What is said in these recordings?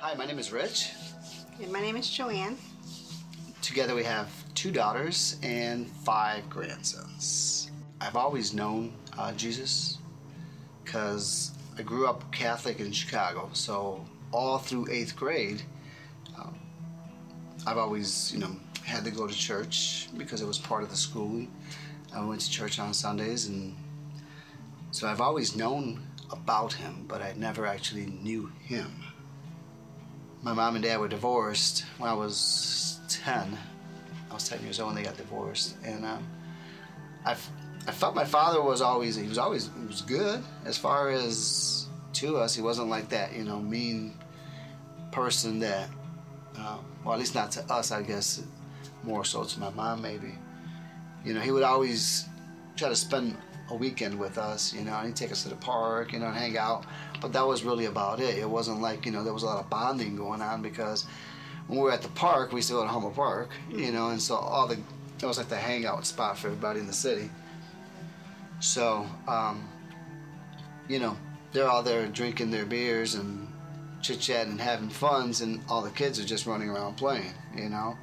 Hi, my name is Rich. And my name is Joanne. Together we have two daughters and five grandsons. I've always known uh, Jesus because I grew up Catholic in Chicago, so all through eighth grade, um, I've always, you know, had to go to church because it was part of the school. I went to church on Sundays, and so I've always known about him, but I never actually knew him. My mom and dad were divorced when I was 10. I was 10 years old when they got divorced, and um, I, I felt my father was always he was always he was good as far as to us. He wasn't like that, you know, mean person that, uh, well, at least not to us, I guess, more so to my mom maybe. You know, he would always try to spend a weekend with us, you know, and he'd take us to the park, you know, and hang out. But that was really about it. It wasn't like, you know, there was a lot of bonding going on because when we were at the park, we used to go to Humboldt Park, you know, and so all the, it was like the hangout spot for everybody in the city. So, um, you know, they're all there drinking their beers and chit chatting and having funs, and all the kids are just running around playing, you know,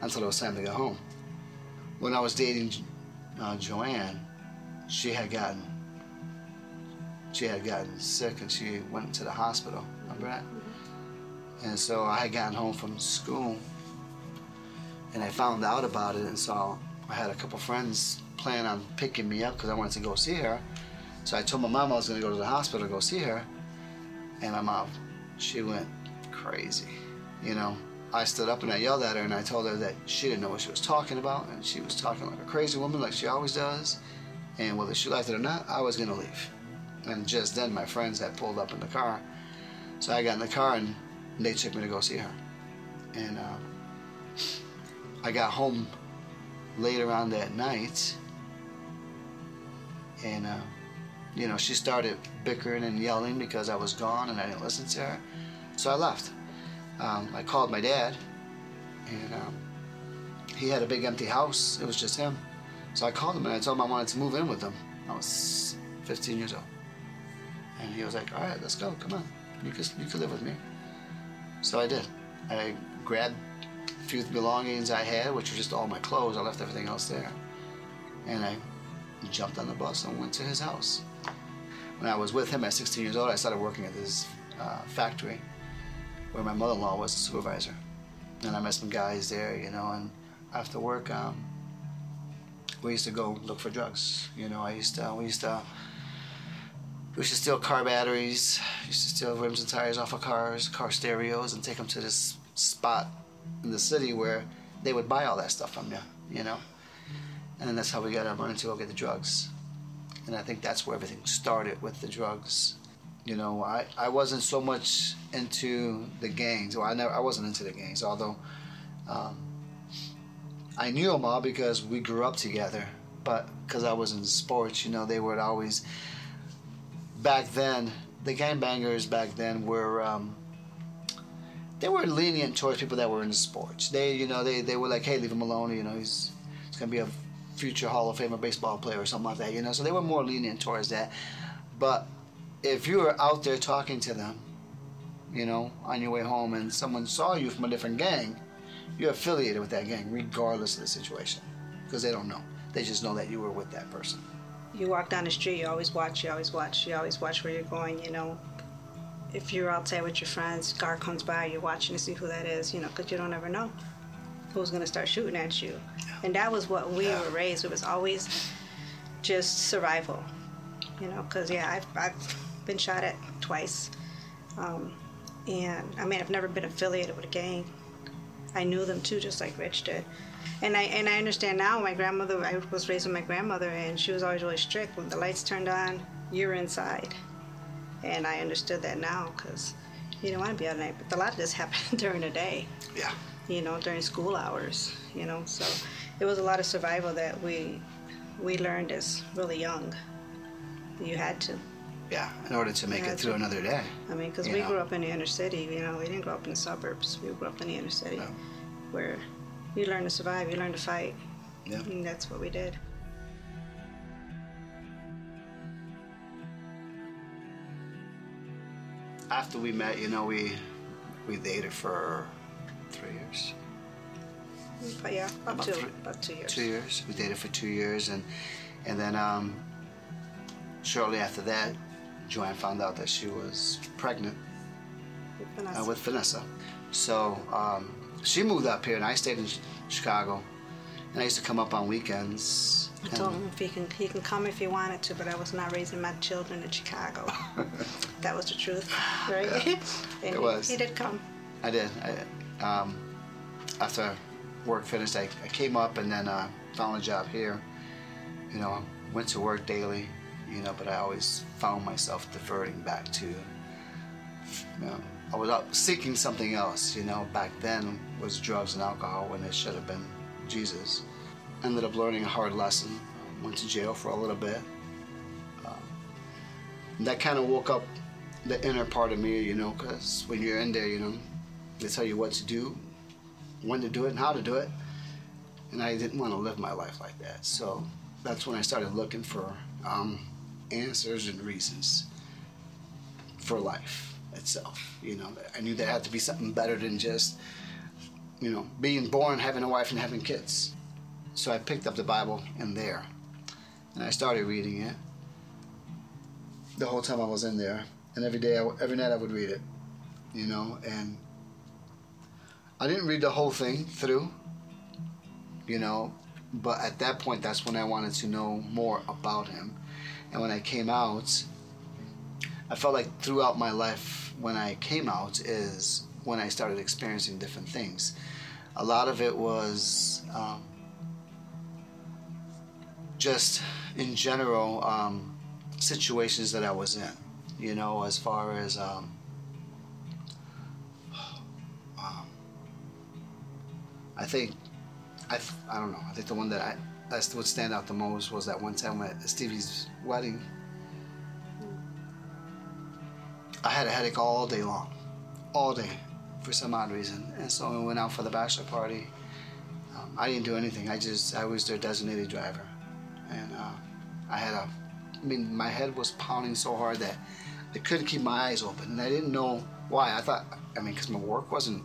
until it was time to go home. When I was dating uh, Joanne, she had gotten she had gotten sick and she went to the hospital. Remember that? Mm-hmm. And so I had gotten home from school, and I found out about it, and so I had a couple friends plan on picking me up because I wanted to go see her. So I told my mom I was going to go to the hospital to go see her, and my mom, she went crazy. You know, I stood up and I yelled at her and I told her that she didn't know what she was talking about, and she was talking like a crazy woman, like she always does. And whether she liked it or not, I was going to leave. And just then, my friends had pulled up in the car, so I got in the car and they took me to go see her. And uh, I got home later on that night, and uh, you know, she started bickering and yelling because I was gone and I didn't listen to her. So I left. Um, I called my dad, and um, he had a big empty house. It was just him. So I called him and I told him I wanted to move in with him. I was 15 years old. And he was like, all right, let's go. Come on. You could, you could live with me. So I did. I grabbed a few belongings I had, which were just all my clothes. I left everything else there. And I jumped on the bus and went to his house. When I was with him at 16 years old, I started working at this uh, factory where my mother-in-law was a supervisor. And I met some guys there, you know, and after work, um, we used to go look for drugs. You know, I used to, we used to, we used to steal car batteries, used to steal rims and tires off of cars, car stereos, and take them to this spot in the city where they would buy all that stuff from you, you know? And then that's how we got our money to go get the drugs. And I think that's where everything started with the drugs. You know, I, I wasn't so much into the gangs. Well, I never I wasn't into the gangs, although um, I knew them all because we grew up together. But because I was in sports, you know, they would always. Back then, the gangbangers back then were. Um, they were lenient towards people that were in sports. They, you know, they, they were like, hey, leave him alone. You know, he's, he's gonna be a future Hall of Famer baseball player or something like that. You know, so they were more lenient towards that. But if you were out there talking to them, you know, on your way home, and someone saw you from a different gang, you're affiliated with that gang, regardless of the situation, because they don't know. They just know that you were with that person. You walk down the street, you always watch, you always watch, you always watch where you're going, you know. If you're outside with your friends, car comes by, you're watching to see who that is, you know, because you don't ever know who's going to start shooting at you. And that was what we Yeah. were raised. It was always just survival, you know, because, yeah, I've, I've been shot at twice. Um, and I mean, I've never been affiliated with a gang. I knew them too, just like Rich did. And I and I understand now. My grandmother, I was raised with my grandmother, and she was always really strict. When the lights turned on, you're inside. And I understood that now because you don't want to be out at night. But a lot of this happened during the day, Yeah. you know, during school hours, you know. So it was a lot of survival that we we learned as really young. You had to. Yeah. In order to make Yeah, it through another day. I mean, because we know. grew up in the inner city, you know, we didn't grow up in the suburbs. We grew up in the inner city where you learn to survive, you learn to fight. Yeah. And that's what we did. After we met, you know, we we dated for three years. But yeah, about, About two, three- about two years. Two years. We dated for two years, and and then um, shortly after that, Joanne found out that she was pregnant Vanessa. uh, with Vanessa. So um, she moved up here, and I stayed in Ch- Chicago. And I used to come up on weekends. I told him if he can, he can come if he wanted to, but I was not raising my children in Chicago. that was the truth, right? and It he- was. He, did come. I did. I, um, after work finished, I, I came up and then uh, found a job here. You know, went to work daily. You know, but I always found myself diverting back to. You know, I was out seeking something else. You know, back then was drugs and alcohol when it should have been Jesus. Ended up learning a hard lesson. Went to jail for a little bit. Um, that kind of woke up the inner part of me, you know, because when you're in there, you know, they tell you what to do, when to do it, and how to do it. And I didn't want to live my life like that. So that's when I started looking for um, answers and reasons for life itself. You know, I knew there had to be something better than just, you know, being born, having a wife, and having kids. So I picked up the Bible in there, and I started reading it. The whole time I was in there, and every day, I, every night, I would read it. You know, and I didn't read the whole thing through. You know, but at that point, that's when I wanted to know more about him. And when I came out, I felt like throughout my life, when I came out, is when I started experiencing different things. A lot of it was um, just in general um, situations that I was in, you know, as far as um, um, I think I, I don't know. I think the one that I that would stand out the most was that one time at Stevie's wedding. I had a headache all day long, all day, for some odd reason. And so we went out for the bachelor party. Um, I didn't do anything. I just I was their designated driver, and uh, I had a. I mean, my head was pounding so hard that I couldn't keep my eyes open, and I didn't know why. I thought, I mean, because my work wasn't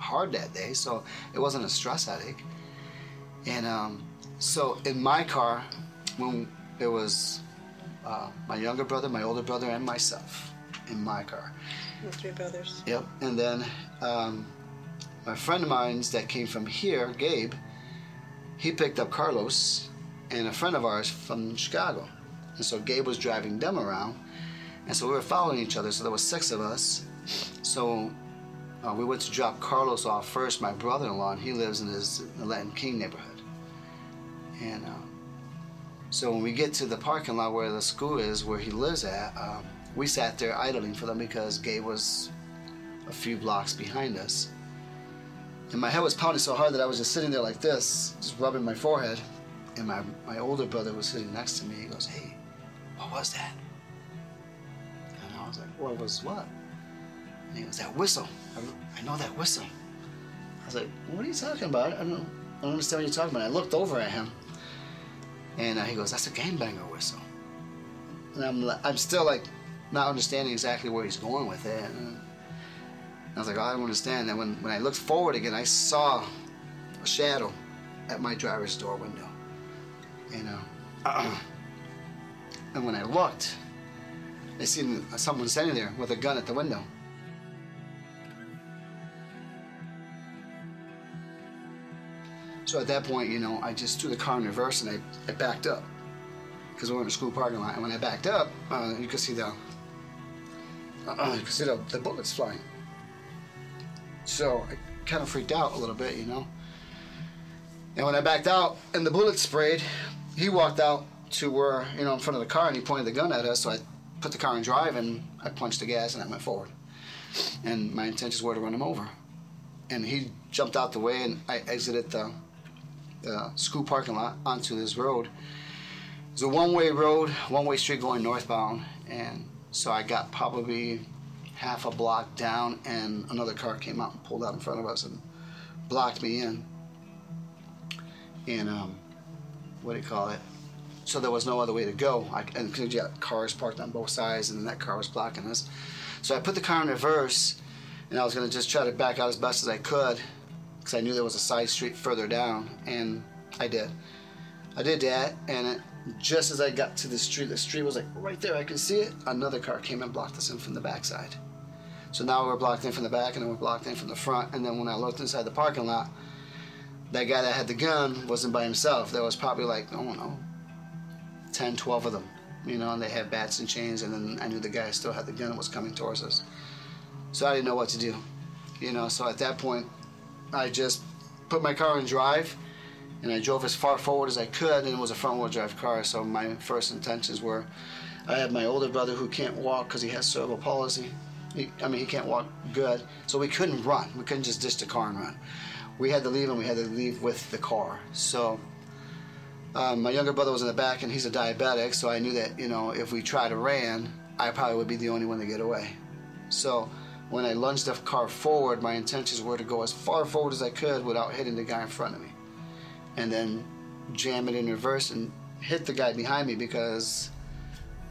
hard that day, so it wasn't a stress headache. And um, so in my car, when it was uh, my younger brother, my older brother, and myself in my car. The three brothers. Yep. And then um, my friend of mine's that came from here, Gabe, he picked up Carlos and a friend of ours from Chicago. And so Gabe was driving them around. And so we were following each other. So there was six of us. So uh, we went to drop Carlos off first, my brother-in-law, and he lives in his Latin King neighborhood. And uh, so when we get to the parking lot where the school is, where he lives at, um, we sat there idling for them because Gabe was a few blocks behind us. And my head was pounding so hard that I was just sitting there like this, just rubbing my forehead. And my, my older brother was sitting next to me. He goes, Hey, what was that? And I was like, What was what? And he goes, That whistle. I, know that whistle. I was like, What are you talking about? I don't, I don't understand what you're talking about. I looked over at him. And uh, he goes, That's a gangbanger whistle. And I'm, I'm still like not understanding exactly where he's going with it. And I was like, oh, I don't understand. And when, when I looked forward again, I saw a shadow at my driver's door window. You know. and when I looked, I seen someone standing there with a gun at the window. So at that point, you know, I just threw the car in reverse and I, I backed up because we were in a school parking lot. And when I backed up, uh, you could see the uh, you could see the, the bullets flying. So I kind of freaked out a little bit, you know. And when I backed out and the bullets sprayed, he walked out to where you know in front of the car and he pointed the gun at us. So I put the car in drive and I punched the gas and I went forward. And my intentions were to run him over. And he jumped out the way and I exited the, the school parking lot onto this road. It's a one-way road, one-way street going northbound, and so I got probably half a block down, and another car came out and pulled out in front of us and blocked me in. And um, what do you call it? So there was no other way to go. I, and you got cars parked on both sides, and that car was blocking us. So I put the car in reverse, and I was gonna just try to back out as best as I could because I knew there was a side street further down, and I did. I did that, and it, just as I got to the street, the street was like right there. I could see it. Another car came and blocked us in from the backside. So now we're blocked in from the back, and then we're blocked in from the front. And then when I looked inside the parking lot, that guy that had the gun wasn't by himself. There was probably like I don't know, 10, 12 of them. You know, and they had bats and chains. And then I knew the guy still had the gun and was coming towards us. So I didn't know what to do. You know, so at that point, I just put my car in drive and I drove as far forward as I could, and it was a front wheel drive car. So my first intentions were I had my older brother who can't walk because he has cerebral palsy. He, I mean, he can't walk good, so we couldn't run. We couldn't just ditch the car and run. We had to leave, and we had to leave with the car. So um, my younger brother was in the back, and he's a diabetic, so I knew that you know if we tried to ran, I probably would be the only one to get away. So when I lunged the car forward, my intentions were to go as far forward as I could without hitting the guy in front of me, and then jam it in reverse and hit the guy behind me because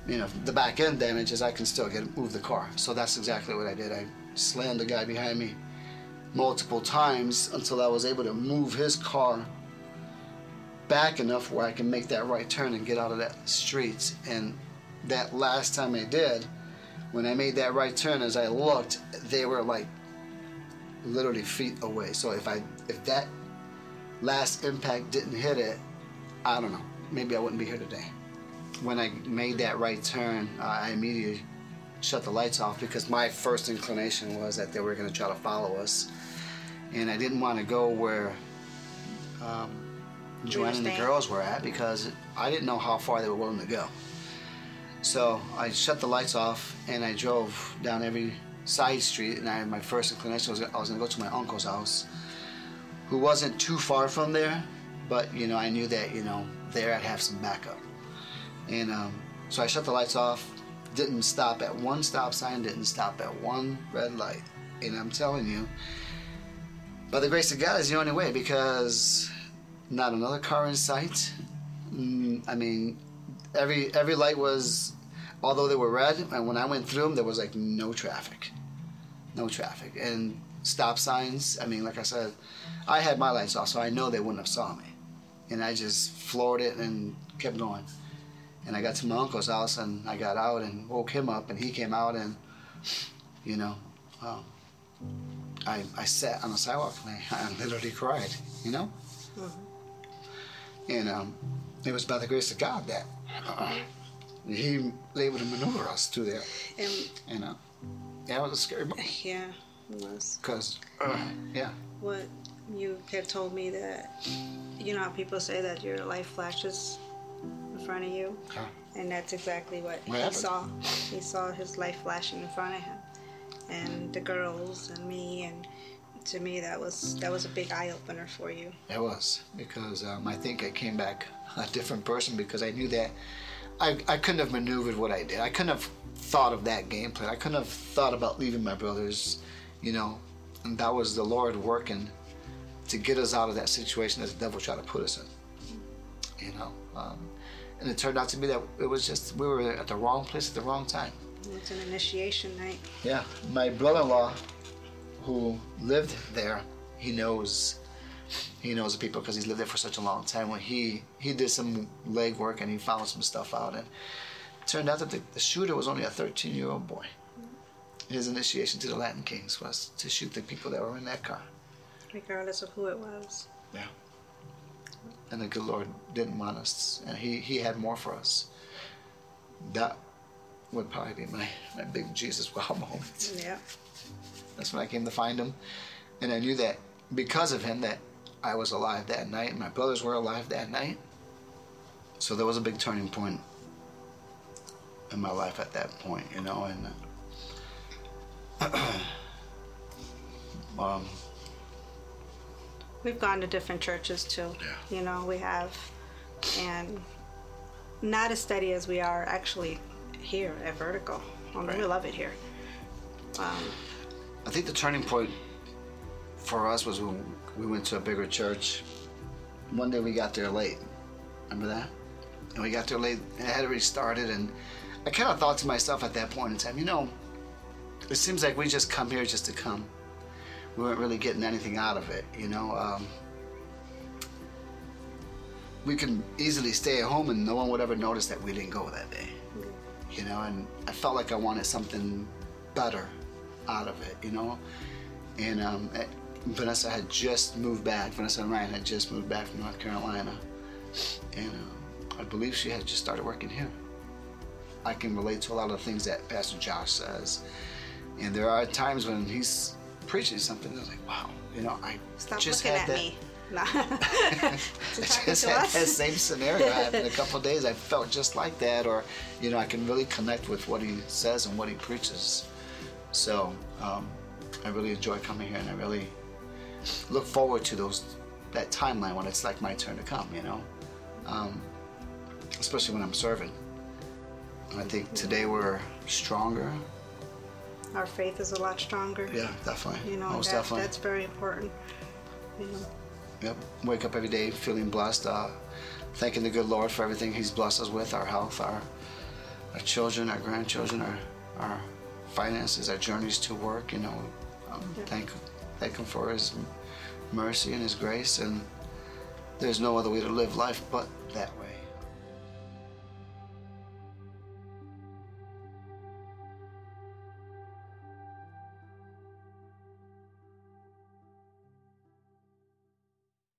you know the back end damage is I can still get move the car. So that's exactly what I did. I slammed the guy behind me multiple times until I was able to move his car back enough where I can make that right turn and get out of that street. And that last time I did, when I made that right turn, as I looked, they were like literally feet away. So if I if that last impact didn't hit it, I don't know. Maybe I wouldn't be here today. When I made that right turn, uh, I immediately shut the lights off because my first inclination was that they were going to try to follow us, and I didn't want to go where um, Joanne and the girls were at because I didn't know how far they were willing to go. So I shut the lights off and I drove down every side street. And I, my first inclination was I was going to go to my uncle's house, who wasn't too far from there, but you know I knew that you know there I'd have some backup. And um, so I shut the lights off. Didn't stop at one stop sign. Didn't stop at one red light. And I'm telling you, by the grace of God is the only way because not another car in sight. Mm, I mean, every every light was, although they were red, and when I went through them, there was like no traffic, no traffic, and stop signs. I mean, like I said, I had my lights off, so I know they wouldn't have saw me, and I just floored it and kept going. And I got to my uncle's house, and I got out and woke him up, and he came out, and you know, um, I I sat on the sidewalk and I, I literally cried, you know. And um, it was by the grace of God that uh, He was able to maneuver us through there. And And uh, yeah, it was a scary moment. yeah, it was. Because, uh, yeah, What you had told me that, you know how people say that your life flashes in front of you? Huh. And that's exactly what, What he happened? saw. He saw his life flashing in front of him. And the girls and me and to me that was that was a big eye opener for you. it was. Because um, I think I came back a different person because I knew that I, I couldn't have maneuvered what I did. I couldn't have thought of that game plan. I couldn't have thought about leaving my brothers, you know. And that was the Lord working to get us out of that situation that the devil tried to put us in. You know. Um, and it turned out to be that it was just we were at the wrong place at the wrong time. It's an initiation night. Yeah, my brother-in-law, who lived there, he knows, he knows the people because he's lived there for such a long time. When he he did some legwork and he found some stuff out, and it turned out that the, the shooter was only a 13-year-old boy. His initiation to the Latin Kings was to shoot the people that were in that car. regardless of who it was. Yeah. And the good Lord didn't want us, and he he had more for us. That would probably be my, my big Jesus wow moment. Yeah. That's when I came to find him. And I knew that because of him that I was alive that night and my brothers were alive that night. So there was a big turning point in my life at that point, you know, and um, We've gone to different churches too. Yeah. You know, we have. And not as steady as we are actually here at Vertical. Um, We Right. love it here. Um, I think the turning point for us was when we went to a bigger church. One day we got there late. Remember that? And we got there late it had already started and I kind of thought to myself at that point in time, you know, it seems like we just come here just to come. We weren't really getting anything out of it, you know. Um, we can easily stay at home and no one would ever notice that we didn't go that day, you know. And I felt like I wanted something better out of it, you know. And um, eh, Vanessa had just moved back. Vanessa and Ryan had just moved back from North Carolina, and um, I believe she had just started working here. I can relate to a lot of the things that Pastor Josh says, and there are times when he's preaching something. I was like, wow, you know, I Stop just looking had at that. me. Nah. I just had that same scenario happen a couple of days. I felt just like that, or you know, I can really connect with what he says and what he preaches. So um, I really enjoy coming here, and I really look forward to those that timeline when it's like my turn to come. You know, um, especially when I'm serving. I think today we're stronger. Our faith is a lot stronger. Yeah, definitely. You know, most that, definitely. that's very important. You know, Yep. Wake up every day feeling blessed, uh, thanking the good Lord for everything He's blessed us with our health, our, our children, our grandchildren, our, our finances, our journeys to work. You know, um, Yeah. thank, thank Him for His mercy and His grace. And there's no other way to live life but that.